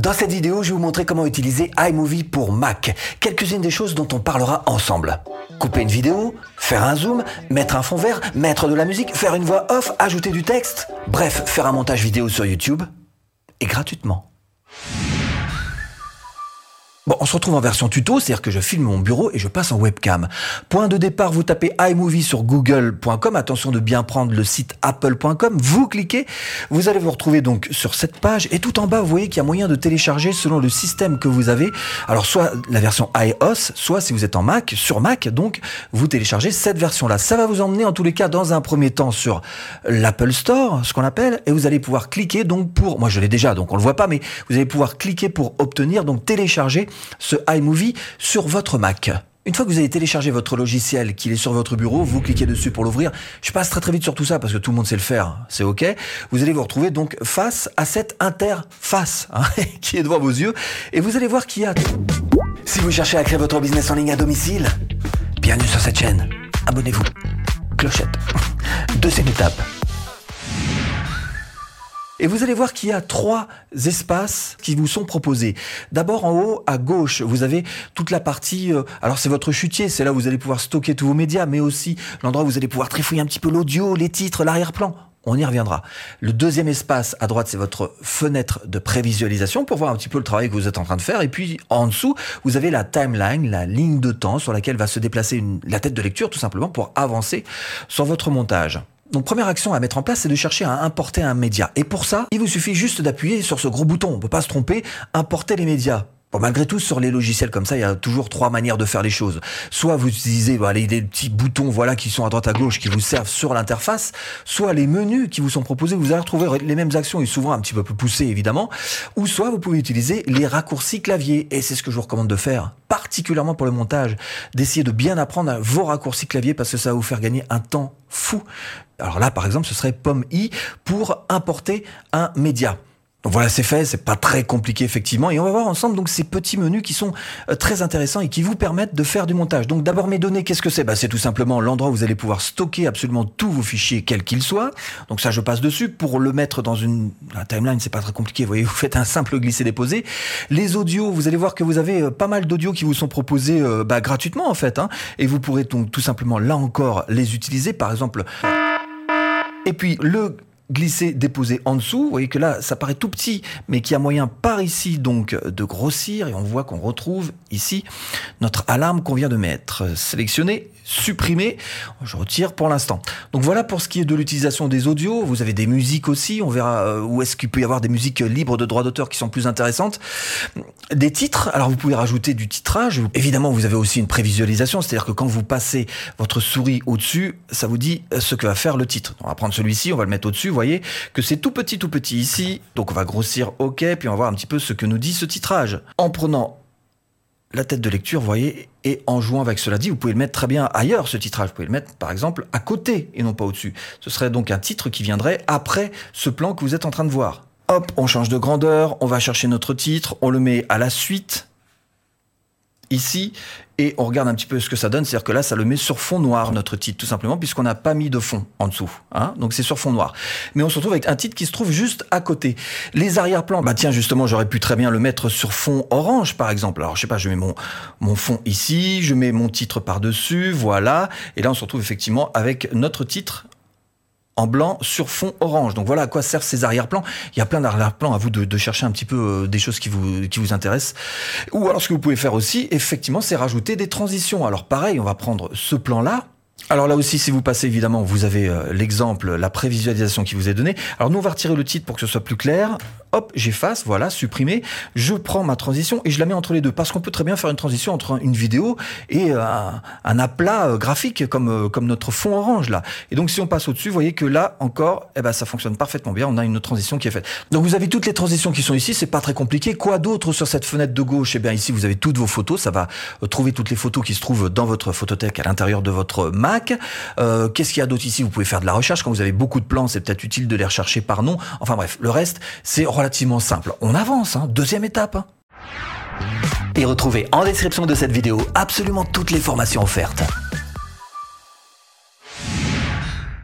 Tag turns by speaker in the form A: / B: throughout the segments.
A: Dans cette vidéo, je vais vous montrer comment utiliser iMovie pour Mac. Quelques-unes des choses dont on parlera ensemble. Couper une vidéo, faire un zoom, mettre un fond vert, mettre de la musique, faire une voix off, ajouter du texte. Bref, faire un montage vidéo sur YouTube. Et gratuitement. Bon, on se retrouve en version tuto, c'est-à-dire que je filme mon bureau et je passe en webcam. Point de départ, vous tapez iMovie sur google.com, attention de bien prendre le site apple.com, vous cliquez, vous allez vous retrouver donc sur cette page et tout en bas, vous voyez qu'il y a moyen de télécharger selon le système que vous avez. Alors soit la version iOS, soit si vous êtes en Mac, sur Mac, donc vous téléchargez cette version-là. Ça va vous emmener en tous les cas dans un premier temps sur l'Apple Store, ce qu'on appelle, et vous allez pouvoir cliquer donc pour, moi je l'ai déjà, donc on le voit pas, mais vous allez pouvoir cliquer pour obtenir, donc télécharger ce iMovie sur votre Mac. Une fois que vous avez téléchargé votre logiciel, qu'il est sur votre bureau, vous cliquez dessus pour l'ouvrir. Je passe très très vite sur tout ça parce que tout le monde sait le faire, c'est ok. Vous allez vous retrouver donc face à cette interface hein, qui est devant vos yeux et vous allez voir qu'il y a... Si vous cherchez à créer votre business en ligne à domicile, bienvenue sur cette chaîne. Abonnez-vous. Clochette. Deuxième étape. Et vous allez voir qu'il y a trois espaces qui vous sont proposés. D'abord en haut à gauche, vous avez toute la partie. Euh, alors c'est votre chutier, c'est là où vous allez pouvoir stocker tous vos médias, mais aussi l'endroit où vous allez pouvoir trifouiller un petit peu l'audio, les titres, l'arrière-plan. On y reviendra. Le deuxième espace à droite, c'est votre fenêtre de prévisualisation pour voir un petit peu le travail que vous êtes en train de faire. Et puis en dessous, vous avez la timeline, la ligne de temps sur laquelle va se déplacer la tête de lecture, tout simplement pour avancer sur votre montage. Donc première action à mettre en place, c'est de chercher à importer un média. Et pour ça, il vous suffit juste d'appuyer sur ce gros bouton. On ne peut pas se tromper, importer les médias. Bon, malgré tout, sur les logiciels comme ça, il y a toujours trois manières de faire les choses. Soit vous utilisez bah, les, petits boutons voilà qui sont à droite à gauche qui vous servent sur l'interface, soit les menus qui vous sont proposés, vous allez retrouver les mêmes actions et souvent un petit peu plus poussées évidemment, ou soit vous pouvez utiliser les raccourcis clavier et c'est ce que je vous recommande de faire, particulièrement pour le montage, d'essayer de bien apprendre vos raccourcis clavier parce que ça va vous faire gagner un temps fou. Alors là, par exemple, ce serait pomme i pour importer un média. Donc voilà, c'est fait, c'est pas très compliqué effectivement, et on va voir ensemble donc ces petits menus qui sont euh, très intéressants et qui vous permettent de faire du montage. Donc d'abord mes données, qu'est-ce que c'est? Bah, C'est tout simplement l'endroit où vous allez pouvoir stocker absolument tous vos fichiers, quels qu'ils soient. Donc ça, je passe dessus pour le mettre dans une la timeline, c'est pas très compliqué. Vous voyez, vous faites un simple glisser-déposer. Les audios, vous allez voir que vous avez euh, pas mal d'audios qui vous sont proposés euh, bah, gratuitement en fait, hein, et vous pourrez donc tout simplement là encore les utiliser. Par exemple. Et puis le glisser, déposer en dessous. Vous voyez que là, ça paraît tout petit, mais qu'il y a moyen par ici donc de grossir et on voit qu'on retrouve ici notre alarme qu'on vient de mettre. Sélectionner, supprimer, je retire pour l'instant. Donc voilà pour ce qui est de l'utilisation des audios. Vous avez des musiques aussi, on verra euh, où est-ce qu'il peut y avoir des musiques libres de droits d'auteur qui sont plus intéressantes. Des titres, alors vous pouvez rajouter du titrage. Évidemment, vous avez aussi une prévisualisation, c'est-à-dire que quand vous passez votre souris au-dessus, ça vous dit ce que va faire le titre. On va prendre celui-ci, on va le mettre au-dessus voyez que c'est tout petit, tout petit ici. Donc on va grossir OK, puis on va voir un petit peu ce que nous dit ce titrage. En prenant la tête de lecture, vous voyez, et en jouant avec cela dit, vous pouvez le mettre très bien ailleurs, ce titrage. Vous pouvez le mettre, par exemple, à côté et non pas au-dessus. Ce serait donc un titre qui viendrait après ce plan que vous êtes en train de voir. Hop, on change de grandeur, on va chercher notre titre, on le met à la suite, ici et on regarde un petit peu ce que ça donne. C'est-à-dire que là, ça le met sur fond noir, notre titre, tout simplement, puisqu'on n'a pas mis de fond en dessous. Hein Donc c'est sur fond noir. Mais on se retrouve avec un titre qui se trouve juste à côté. Les arrière-plans, bah tiens, justement, j'aurais pu très bien le mettre sur fond orange, par exemple. Alors, je sais pas, je mets mon, mon fond ici, je mets mon titre par-dessus, voilà. Et là, on se retrouve effectivement avec notre titre en blanc sur fond orange. Donc voilà à quoi servent ces arrière-plans. Il y a plein d'arrière-plans à vous de, chercher un petit peu euh, des choses qui vous, qui vous intéressent. Ou alors ce que vous pouvez faire aussi, effectivement, c'est rajouter des transitions. Alors pareil, on va prendre ce plan-là. Alors là aussi, si vous passez évidemment, vous avez euh, l'exemple, la prévisualisation qui vous est donnée. Alors nous, on va retirer le titre pour que ce soit plus clair hop, j'efface, voilà, supprimer, je prends ma transition et je la mets entre les deux. Parce qu'on peut très bien faire une transition entre une vidéo et euh, un, aplat euh, graphique comme, euh, comme notre fond orange là. Et donc si on passe au-dessus, vous voyez que là encore, eh ben, ça fonctionne parfaitement bien, on a une transition qui est faite. Donc vous avez toutes les transitions qui sont ici, c'est pas très compliqué. Quoi d'autre sur cette fenêtre de gauche? Eh bien ici vous avez toutes vos photos, ça va trouver toutes les photos qui se trouvent dans votre photothèque à l'intérieur de votre Mac. Qu'est-ce qu'il y a d'autre ici? Vous pouvez faire de la recherche, quand vous avez beaucoup de plans, c'est peut-être utile de les rechercher par nom. Enfin bref, le reste, c'est relativement simple. On avance, hein. deuxième étape. Et retrouvez en description de cette vidéo absolument toutes les formations offertes.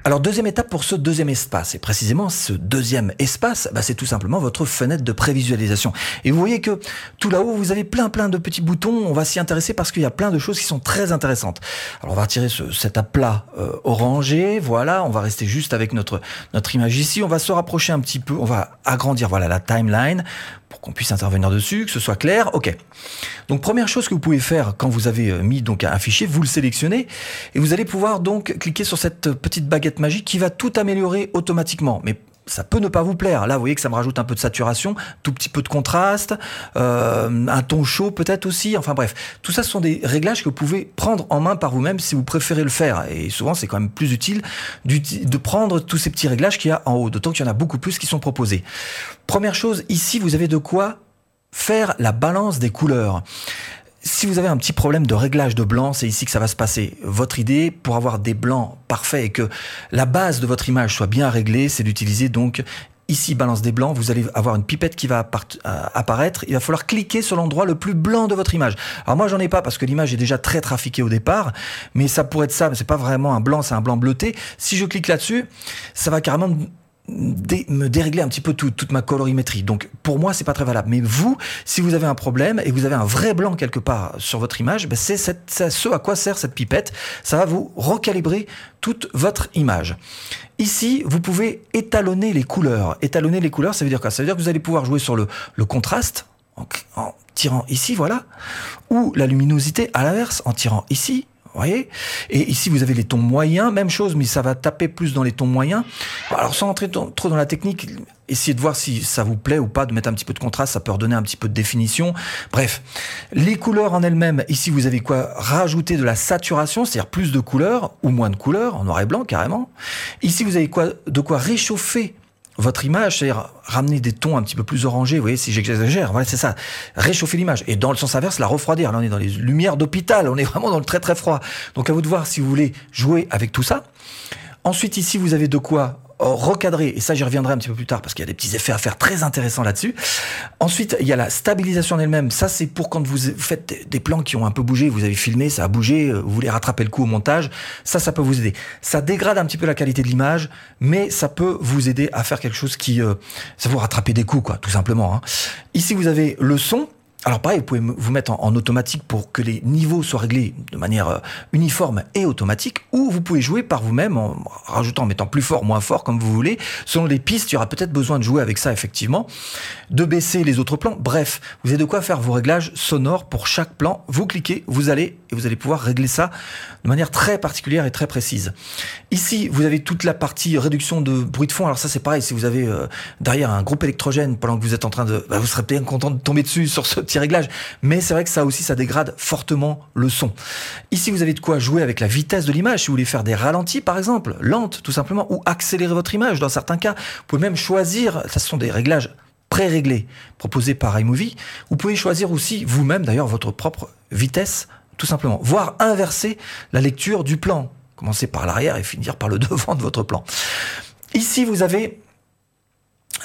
A: Alors deuxième étape pour ce deuxième espace, et précisément ce deuxième espace, bah, c'est tout simplement votre fenêtre de prévisualisation. Et vous voyez que tout là-haut, vous avez plein plein de petits boutons, on va s'y intéresser parce qu'il y a plein de choses qui sont très intéressantes. Alors on va retirer ce, cet aplat euh, orangé, voilà, on va rester juste avec notre, notre image ici, on va se rapprocher un petit peu, on va agrandir voilà la timeline pour qu'on puisse intervenir dessus, que ce soit clair. Ok. Donc première chose que vous pouvez faire quand vous avez euh, mis donc un fichier, vous le sélectionnez et vous allez pouvoir donc cliquer sur cette petite baguette magique qui va tout améliorer automatiquement. Mais ça peut ne pas vous plaire. Là, vous voyez que ça me rajoute un peu de saturation, tout petit peu de contraste, euh, un ton chaud peut-être aussi. Enfin bref, tout ça ce sont des réglages que vous pouvez prendre en main par vous-même si vous préférez le faire. Et souvent, c'est quand même plus utile de prendre tous ces petits réglages qu'il y a en haut, d'autant qu'il y en a beaucoup plus qui sont proposés. Première chose, ici, vous avez de quoi faire la balance des couleurs. Si vous avez un petit problème de réglage de blanc, c'est ici que ça va se passer. Votre idée pour avoir des blancs parfaits et que la base de votre image soit bien réglée, c'est d'utiliser donc ici balance des blancs, vous allez avoir une pipette qui va euh, apparaître, il va falloir cliquer sur l'endroit le plus blanc de votre image. Alors moi j'en ai pas parce que l'image est déjà très trafiquée au départ, mais ça pourrait être ça, mais c'est pas vraiment un blanc, c'est un blanc bleuté. Si je clique là-dessus, ça va carrément me dérégler un petit peu toute ma colorimétrie. Donc pour moi, c'est pas très valable. Mais vous, si vous avez un problème et vous avez un vrai blanc quelque part sur votre image, ben c'est ce à quoi sert cette pipette. Ça va vous recalibrer toute votre image. Ici, vous pouvez étalonner les couleurs. Étalonner les couleurs, ça veut dire quoi? Ça veut dire que vous allez pouvoir jouer sur le, le contraste en, en tirant ici, voilà, ou la luminosité à l'inverse en tirant ici voyez Et ici, vous avez les tons moyens, même chose, mais ça va taper plus dans les tons moyens. Alors, sans entrer trop dans la technique, essayez de voir si ça vous plaît ou pas, de mettre un petit peu de contraste, ça peut redonner un petit peu de définition. Bref, les couleurs en elles-mêmes, ici, vous avez quoi Rajouter de la saturation, c'est-à-dire plus de couleurs ou moins de couleurs, en noir et blanc carrément. Ici, vous avez quoi de quoi réchauffer votre image, c'est-à-dire ramener des tons un petit peu plus orangés, vous voyez, si j'exagère, voilà, c'est ça, réchauffer l'image. Et dans le sens inverse, la refroidir. Là, on est dans les lumières d'hôpital, on est vraiment dans le très très froid. Donc à vous de voir si vous voulez jouer avec tout ça. Ensuite, ici, vous avez de quoi recadrer, et ça j'y reviendrai un petit peu plus tard parce qu'il y a des petits effets à faire très intéressants là-dessus. Ensuite, il y a la stabilisation elle-même. Ça, c'est pour quand vous faites des plans qui ont un peu bougé, vous avez filmé, ça a bougé, euh, vous voulez rattraper le coup au montage. Ça, ça peut vous aider. Ça dégrade un petit peu la qualité de l'image, mais ça peut vous aider à faire quelque chose qui, euh, ça vous rattraper des coups, quoi, tout simplement. Hein. Ici, vous avez le son. Alors pareil, vous pouvez vous mettre en, automatique pour que les niveaux soient réglés de manière euh, uniforme et automatique, ou vous pouvez jouer par vous-même en rajoutant, en mettant plus fort, moins fort, comme vous voulez. Selon les pistes, il y aura peut-être besoin de jouer avec ça, effectivement, de baisser les autres plans. Bref, vous avez de quoi faire vos réglages sonores pour chaque plan. Vous cliquez, vous allez, et vous allez pouvoir régler ça de manière très particulière et très précise. Ici, vous avez toute la partie réduction de bruit de fond. Alors ça, c'est pareil, si vous avez euh, derrière un groupe électrogène pendant que vous êtes en train de... Bah, vous serez bien content de tomber dessus sur ce réglage. Mais c'est vrai que ça aussi, ça dégrade fortement le son. Ici, vous avez de quoi jouer avec la vitesse de l'image. Si vous voulez faire des ralentis, par exemple, lente, tout simplement, ou accélérer votre image dans certains cas. Vous pouvez même choisir, ce sont des réglages pré-réglés proposés par iMovie. Vous pouvez choisir aussi vous-même, d'ailleurs, votre propre vitesse, tout simplement. Voire inverser la lecture du plan. Commencer par l'arrière et finir par le devant de votre plan. Ici, vous avez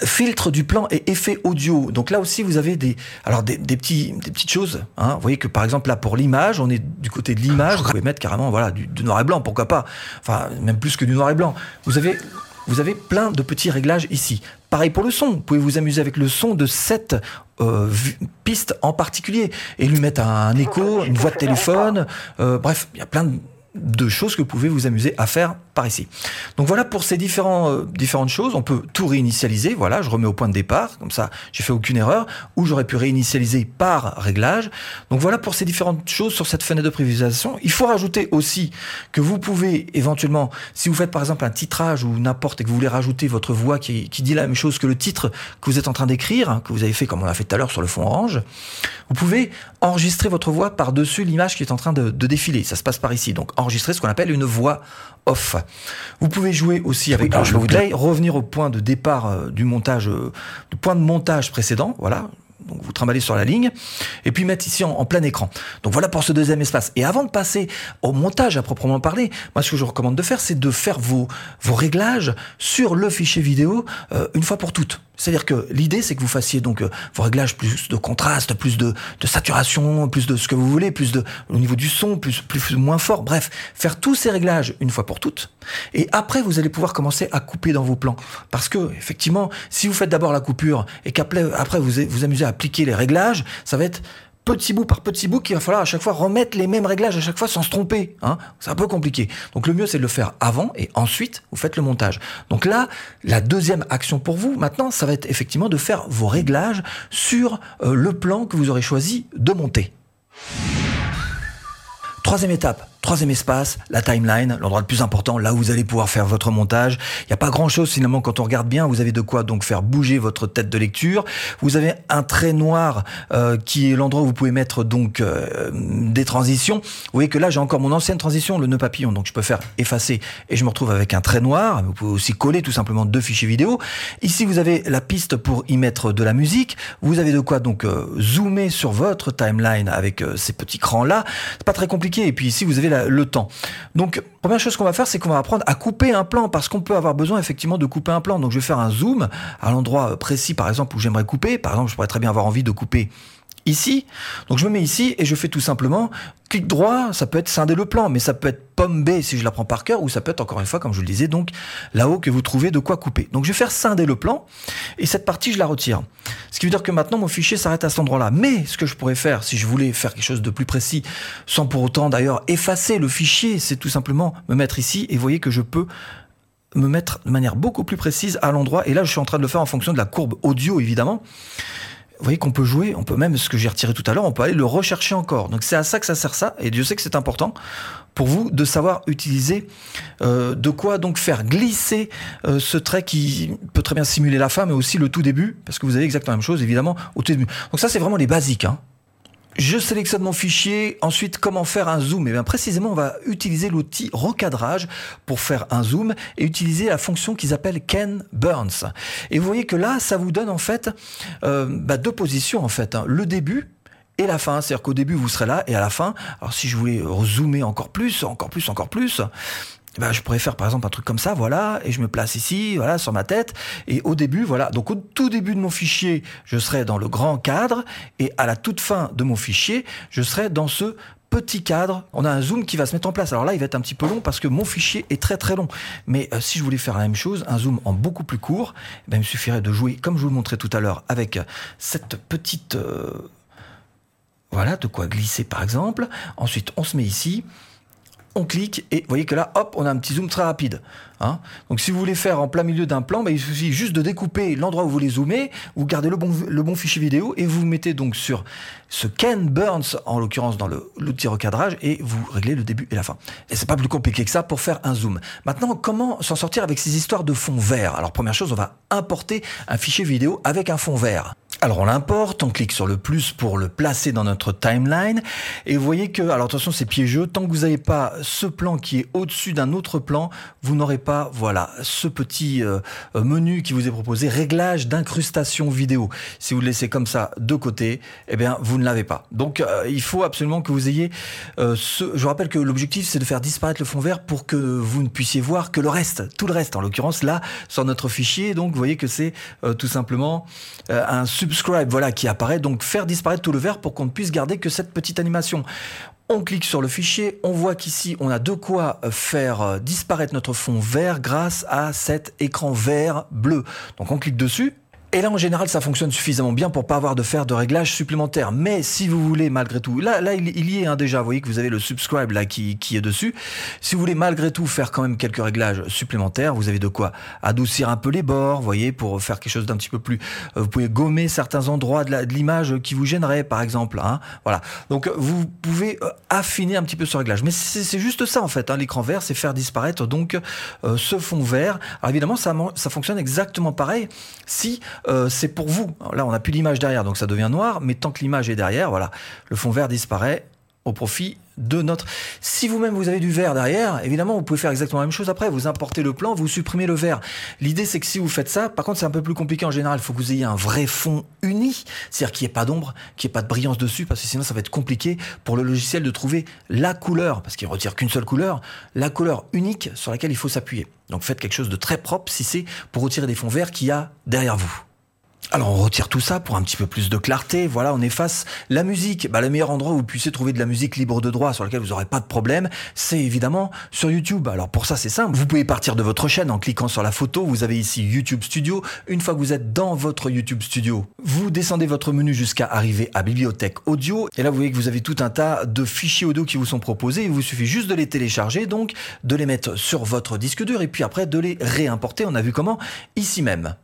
A: filtre du plan et effet audio. Donc là aussi, vous avez des, alors des, petits, des petites choses. Hein. Vous voyez que par exemple là pour l'image, on est du côté de l'image. Vous pouvez mettre carrément voilà du, noir et blanc, pourquoi pas. Enfin même plus que du noir et blanc. Vous avez vous avez plein de petits réglages ici. Pareil pour le son. Vous pouvez vous amuser avec le son de cette euh, piste en particulier et lui mettre un, écho, une voix de téléphone. Euh, bref, il y a plein de de choses que vous pouvez vous amuser à faire par ici. Donc voilà pour ces euh, différentes choses. On peut tout réinitialiser. Voilà, je remets au point de départ. Comme ça, j'ai fait aucune erreur. Ou j'aurais pu réinitialiser par réglage. Donc voilà pour ces différentes choses sur cette fenêtre de prévisualisation. Il faut rajouter aussi que vous pouvez éventuellement, si vous faites par exemple un titrage ou n'importe et que vous voulez rajouter votre voix qui, dit la même chose que le titre que vous êtes en train d'écrire, hein, que vous avez fait comme on l'a fait tout à l'heure sur le fond orange, vous pouvez enregistrer votre voix par-dessus l'image qui est en train de, défiler. Ça se passe par ici. Enregistrer ce qu'on appelle une voix off. Vous pouvez jouer aussi avec le play, revenir au point de départ euh, du montage, euh, du point de montage précédent. Voilà, Donc vous trimballez sur la ligne et puis mettre ici en, plein écran. Donc voilà pour ce deuxième espace. Et avant de passer au montage à proprement parler, moi ce que je vous recommande de faire, c'est de faire vos, vos réglages sur le fichier vidéo euh, une fois pour toutes. C'est-à-dire que l'idée, c'est que vous fassiez donc euh, vos réglages plus de contraste, plus de, saturation, plus de ce que vous voulez, plus de au niveau du son, plus plus moins fort. Bref, faire tous ces réglages une fois pour toutes. Et après, vous allez pouvoir commencer à couper dans vos plans, parce que effectivement, si vous faites d'abord la coupure et qu'après après vous vous amusez à appliquer les réglages, ça va être petit bout par petit bout qu'il va falloir à chaque fois remettre les mêmes réglages à chaque fois sans se tromper. Hein. C'est un peu compliqué. Donc le mieux c'est de le faire avant et ensuite vous faites le montage. Donc là, la deuxième action pour vous maintenant, ça va être effectivement de faire vos réglages sur euh, le plan que vous aurez choisi de monter. Troisième étape, Troisième espace, la timeline, l'endroit le plus important, là où vous allez pouvoir faire votre montage. Il n'y a pas grand-chose finalement quand on regarde bien. Vous avez de quoi donc faire bouger votre tête de lecture. Vous avez un trait noir euh, qui est l'endroit où vous pouvez mettre donc euh, des transitions. Vous voyez que là j'ai encore mon ancienne transition, le nœud papillon, donc je peux faire effacer et je me retrouve avec un trait noir. Vous pouvez aussi coller tout simplement deux fichiers vidéo. Ici vous avez la piste pour y mettre de la musique. Vous avez de quoi donc euh, zoomer sur votre timeline avec ces petits crans là. C'est pas très compliqué. Et puis ici vous avez le temps. Donc, première chose qu'on va faire, c'est qu'on va apprendre à couper un plan parce qu'on peut avoir besoin effectivement de couper un plan. Donc, je vais faire un zoom à l'endroit précis, par exemple, où j'aimerais couper. Par exemple, je pourrais très bien avoir envie de couper ici. Donc je me mets ici et je fais tout simplement clic droit, ça peut être scinder le plan, mais ça peut être pomme B si je la prends par cœur, ou ça peut être encore une fois, comme je le disais, donc là-haut que vous trouvez de quoi couper. Donc je vais faire scinder le plan et cette partie je la retire. Ce qui veut dire que maintenant mon fichier s'arrête à cet endroit-là. Mais ce que je pourrais faire, si je voulais faire quelque chose de plus précis, sans pour autant d'ailleurs effacer le fichier, c'est tout simplement me mettre ici et voyez que je peux me mettre de manière beaucoup plus précise à l'endroit. Et là, je suis en train de le faire en fonction de la courbe audio, évidemment vous voyez qu'on peut jouer, on peut même, ce que j'ai retiré tout à l'heure, on peut aller le rechercher encore. Donc c'est à ça que ça sert ça, et Dieu sait que c'est important pour vous de savoir utiliser euh, de quoi donc faire glisser euh, ce trait qui peut très bien simuler la fin, mais aussi le tout début, parce que vous avez exactement la même chose évidemment au tout début. Donc ça c'est vraiment les basiques. Hein. Je sélectionne mon fichier. Ensuite, comment faire un zoom? Et eh bien précisément, on va utiliser l'outil recadrage pour faire un zoom et utiliser la fonction qu'ils appellent Ken Burns. Et vous voyez que là, ça vous donne en fait euh, bah, deux positions en fait. Hein. Le début et la fin. C'est-à-dire qu'au début, vous serez là et à la fin, alors si je voulais zoomer encore plus, encore plus, encore plus, ben, je pourrais faire par exemple un truc comme ça, voilà, et je me place ici, voilà, sur ma tête. Et au début, voilà, donc au tout début de mon fichier, je serai dans le grand cadre, et à la toute fin de mon fichier, je serai dans ce petit cadre. On a un zoom qui va se mettre en place. Alors là, il va être un petit peu long parce que mon fichier est très très long. Mais euh, si je voulais faire la même chose, un zoom en beaucoup plus court, eh ben, il me suffirait de jouer, comme je vous le montrais tout à l'heure, avec cette petite... Euh, voilà, de quoi glisser par exemple. Ensuite, on se met ici on clique et vous voyez que là, hop, on a un petit zoom très rapide. Hein. Donc si vous voulez faire en plein milieu d'un plan, bah, il suffit juste de découper l'endroit où vous voulez zoomer, vous gardez le bon, fichier vidéo et vous mettez donc sur ce Ken Burns, en l'occurrence dans l'outil recadrage, et vous réglez le début et la fin. Et c'est pas plus compliqué que ça pour faire un zoom. Maintenant, comment s'en sortir avec ces histoires de fond vert? Alors première chose, on va importer un fichier vidéo avec un fond vert. Alors on l'importe, on clique sur le plus pour le placer dans notre timeline et vous voyez que, alors attention c'est piégeux, tant que vous n'avez pas ce plan qui est au-dessus d'un autre plan, vous n'aurez pas, voilà, ce petit euh, euh, menu qui vous est proposé, réglage d'incrustation vidéo. Si vous le laissez comme ça de côté, eh bien vous ne l'avez pas. Donc euh, il faut absolument que vous ayez ce... Je vous rappelle que l'objectif c'est de faire disparaître le fond vert pour que vous ne puissiez voir que le reste, tout le reste. En l'occurrence là, sur notre fichier, donc vous voyez que c'est tout simplement un sub subscribe, voilà, qui apparaît. Donc faire disparaître tout le vert pour qu'on ne puisse garder que cette petite animation. On clique sur le fichier, on voit qu'ici on a de quoi euh, faire euh, disparaître notre fond vert grâce à cet écran vert bleu. Donc on clique dessus et là, en général, ça fonctionne suffisamment bien pour pas avoir de faire de réglages supplémentaires. Mais si vous voulez, malgré tout, là, là, il, y est hein, déjà. Vous voyez que vous avez le subscribe là qui, qui est dessus. Si vous voulez malgré tout faire quand même quelques réglages supplémentaires, vous avez de quoi adoucir un peu les bords, vous voyez, pour faire quelque chose d'un petit peu plus. Euh, vous pouvez gommer certains endroits de l'image qui vous gêneraient, par exemple. Hein, voilà. Donc, vous pouvez euh, affiner un petit peu ce réglage. Mais c'est juste ça en fait. Hein, L'écran vert, c'est faire disparaître donc euh, ce fond vert. Alors évidemment, ça, ça fonctionne exactement pareil si euh, c'est pour vous. Là, on n'a plus l'image derrière, donc ça devient noir, mais tant que l'image est derrière, voilà, le fond vert disparaît au profit de notre... Si vous-même vous avez du verre derrière, évidemment, vous pouvez faire exactement la même chose après. Vous importez le plan, vous supprimez le verre. L'idée, c'est que si vous faites ça, par contre, c'est un peu plus compliqué en général. Il faut que vous ayez un vrai fond uni, c'est-à-dire qu'il n'y ait pas d'ombre, qu'il n'y ait pas de brillance dessus, parce que sinon, ça va être compliqué pour le logiciel de trouver la couleur, parce qu'il ne retire qu'une seule couleur, la couleur unique sur laquelle il faut s'appuyer. Donc faites quelque chose de très propre si c'est pour retirer des fonds verts qu'il y a derrière vous. Alors on retire tout ça pour un petit peu plus de clarté. Voilà, on efface la musique. Bah, le meilleur endroit où vous puissiez trouver de la musique libre de droit sur laquelle vous n'aurez pas de problème, c'est évidemment sur YouTube. Alors pour ça, c'est simple. Vous pouvez partir de votre chaîne en cliquant sur la photo. Vous avez ici YouTube Studio. Une fois que vous êtes dans votre YouTube Studio, vous descendez votre menu jusqu'à arriver à Bibliothèque Audio. Et là, vous voyez que vous avez tout un tas de fichiers audio qui vous sont proposés. Il vous suffit juste de les télécharger, donc de les mettre sur votre disque dur et puis après de les réimporter. On a vu comment? Ici même.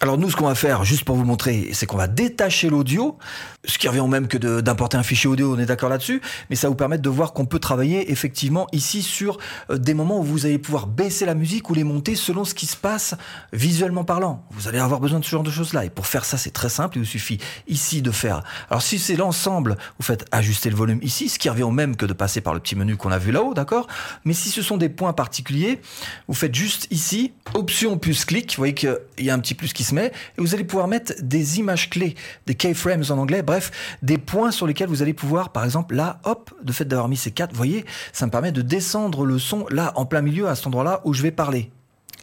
A: Alors nous, ce qu'on va faire, juste pour vous montrer, c'est qu'on va détacher l'audio, ce qui revient au même que d'importer un fichier audio, on est d'accord là-dessus, mais ça va vous permettre de voir qu'on peut travailler effectivement ici sur euh, des moments où vous allez pouvoir baisser la musique ou les monter selon ce qui se passe visuellement parlant. Vous allez avoir besoin de ce genre de choses-là. Et pour faire ça, c'est très simple, il vous suffit ici de faire... Alors si c'est l'ensemble, vous faites ajuster le volume ici, ce qui revient au même que de passer par le petit menu qu'on a vu là-haut, d'accord? Mais si ce sont des points particuliers, vous faites juste ici, option plus clic, vous voyez qu'il y a un petit plus qui et vous allez pouvoir mettre des images clés, des keyframes en anglais, bref, des points sur lesquels vous allez pouvoir, par exemple, là, hop, de fait d'avoir mis ces quatre, vous voyez, ça me permet de descendre le son là, en plein milieu, à cet endroit-là où je vais parler.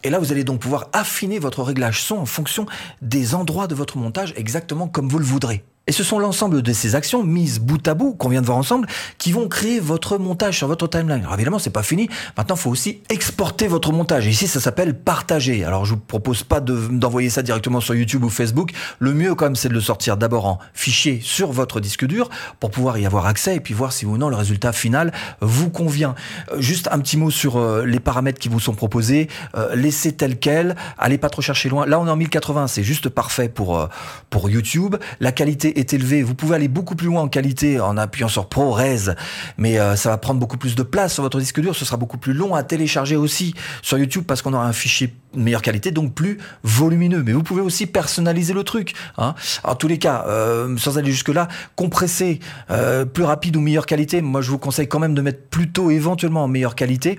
A: Et là, vous allez donc pouvoir affiner votre réglage son en fonction des endroits de votre montage exactement comme vous le voudrez. Et ce sont l'ensemble de ces actions mises bout à bout qu'on vient de voir ensemble qui vont créer votre montage sur votre timeline. Alors évidemment, c'est pas fini. Maintenant, il faut aussi exporter votre montage. Ici, ça s'appelle partager. Alors, je vous propose pas d'envoyer ça directement sur YouTube ou Facebook. Le mieux, quand même, c'est de le sortir d'abord en fichier sur votre disque dur pour pouvoir y avoir accès et puis voir si ou non le résultat final vous convient. Euh, juste un petit mot sur euh, les paramètres qui vous sont proposés. Euh, laissez tel quel. Allez pas trop chercher loin. Là, on est en 1080. C'est juste parfait pour, pour YouTube. La qualité est élevé. Vous pouvez aller beaucoup plus loin en qualité en appuyant sur ProRes, mais euh, ça va prendre beaucoup plus de place sur votre disque dur. Ce sera beaucoup plus long à télécharger aussi sur YouTube parce qu'on aura un fichier de meilleure qualité, donc plus volumineux. Mais vous pouvez aussi personnaliser le truc. Hein. En tous les cas, euh, sans aller jusque là, compresser euh, plus rapide ou meilleure qualité. Moi, je vous conseille quand même de mettre plutôt éventuellement en meilleure qualité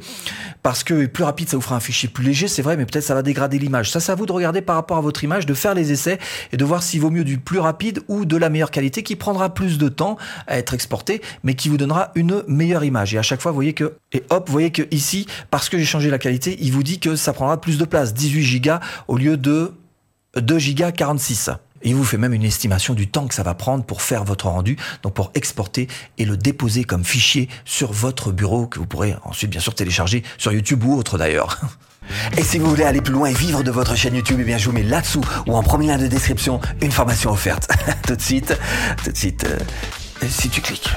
A: parce que plus rapide, ça vous fera un fichier plus léger, c'est vrai, mais peut-être ça va dégrader l'image. Ça, c'est à vous de regarder par rapport à votre image, de faire les essais et de voir s'il vaut mieux du plus rapide ou de la meilleure qualité qui prendra plus de temps à être exporté, mais qui vous donnera une meilleure image. Et à chaque fois, voyez que, et hop, voyez que ici, parce que j'ai changé la qualité, il vous dit que ça prendra plus de place, 18 Go au lieu de 2 Go 46. il vous fait même une estimation du temps que ça va prendre pour faire votre rendu, donc pour exporter et le déposer comme fichier sur votre bureau que vous pourrez ensuite bien sûr télécharger sur YouTube ou autre d'ailleurs. Et si vous voulez aller plus loin et vivre de votre chaîne YouTube, eh bien je vous mets là-dessous ou en premier lien de description une formation offerte. tout de suite, tout de suite, euh, si tu cliques.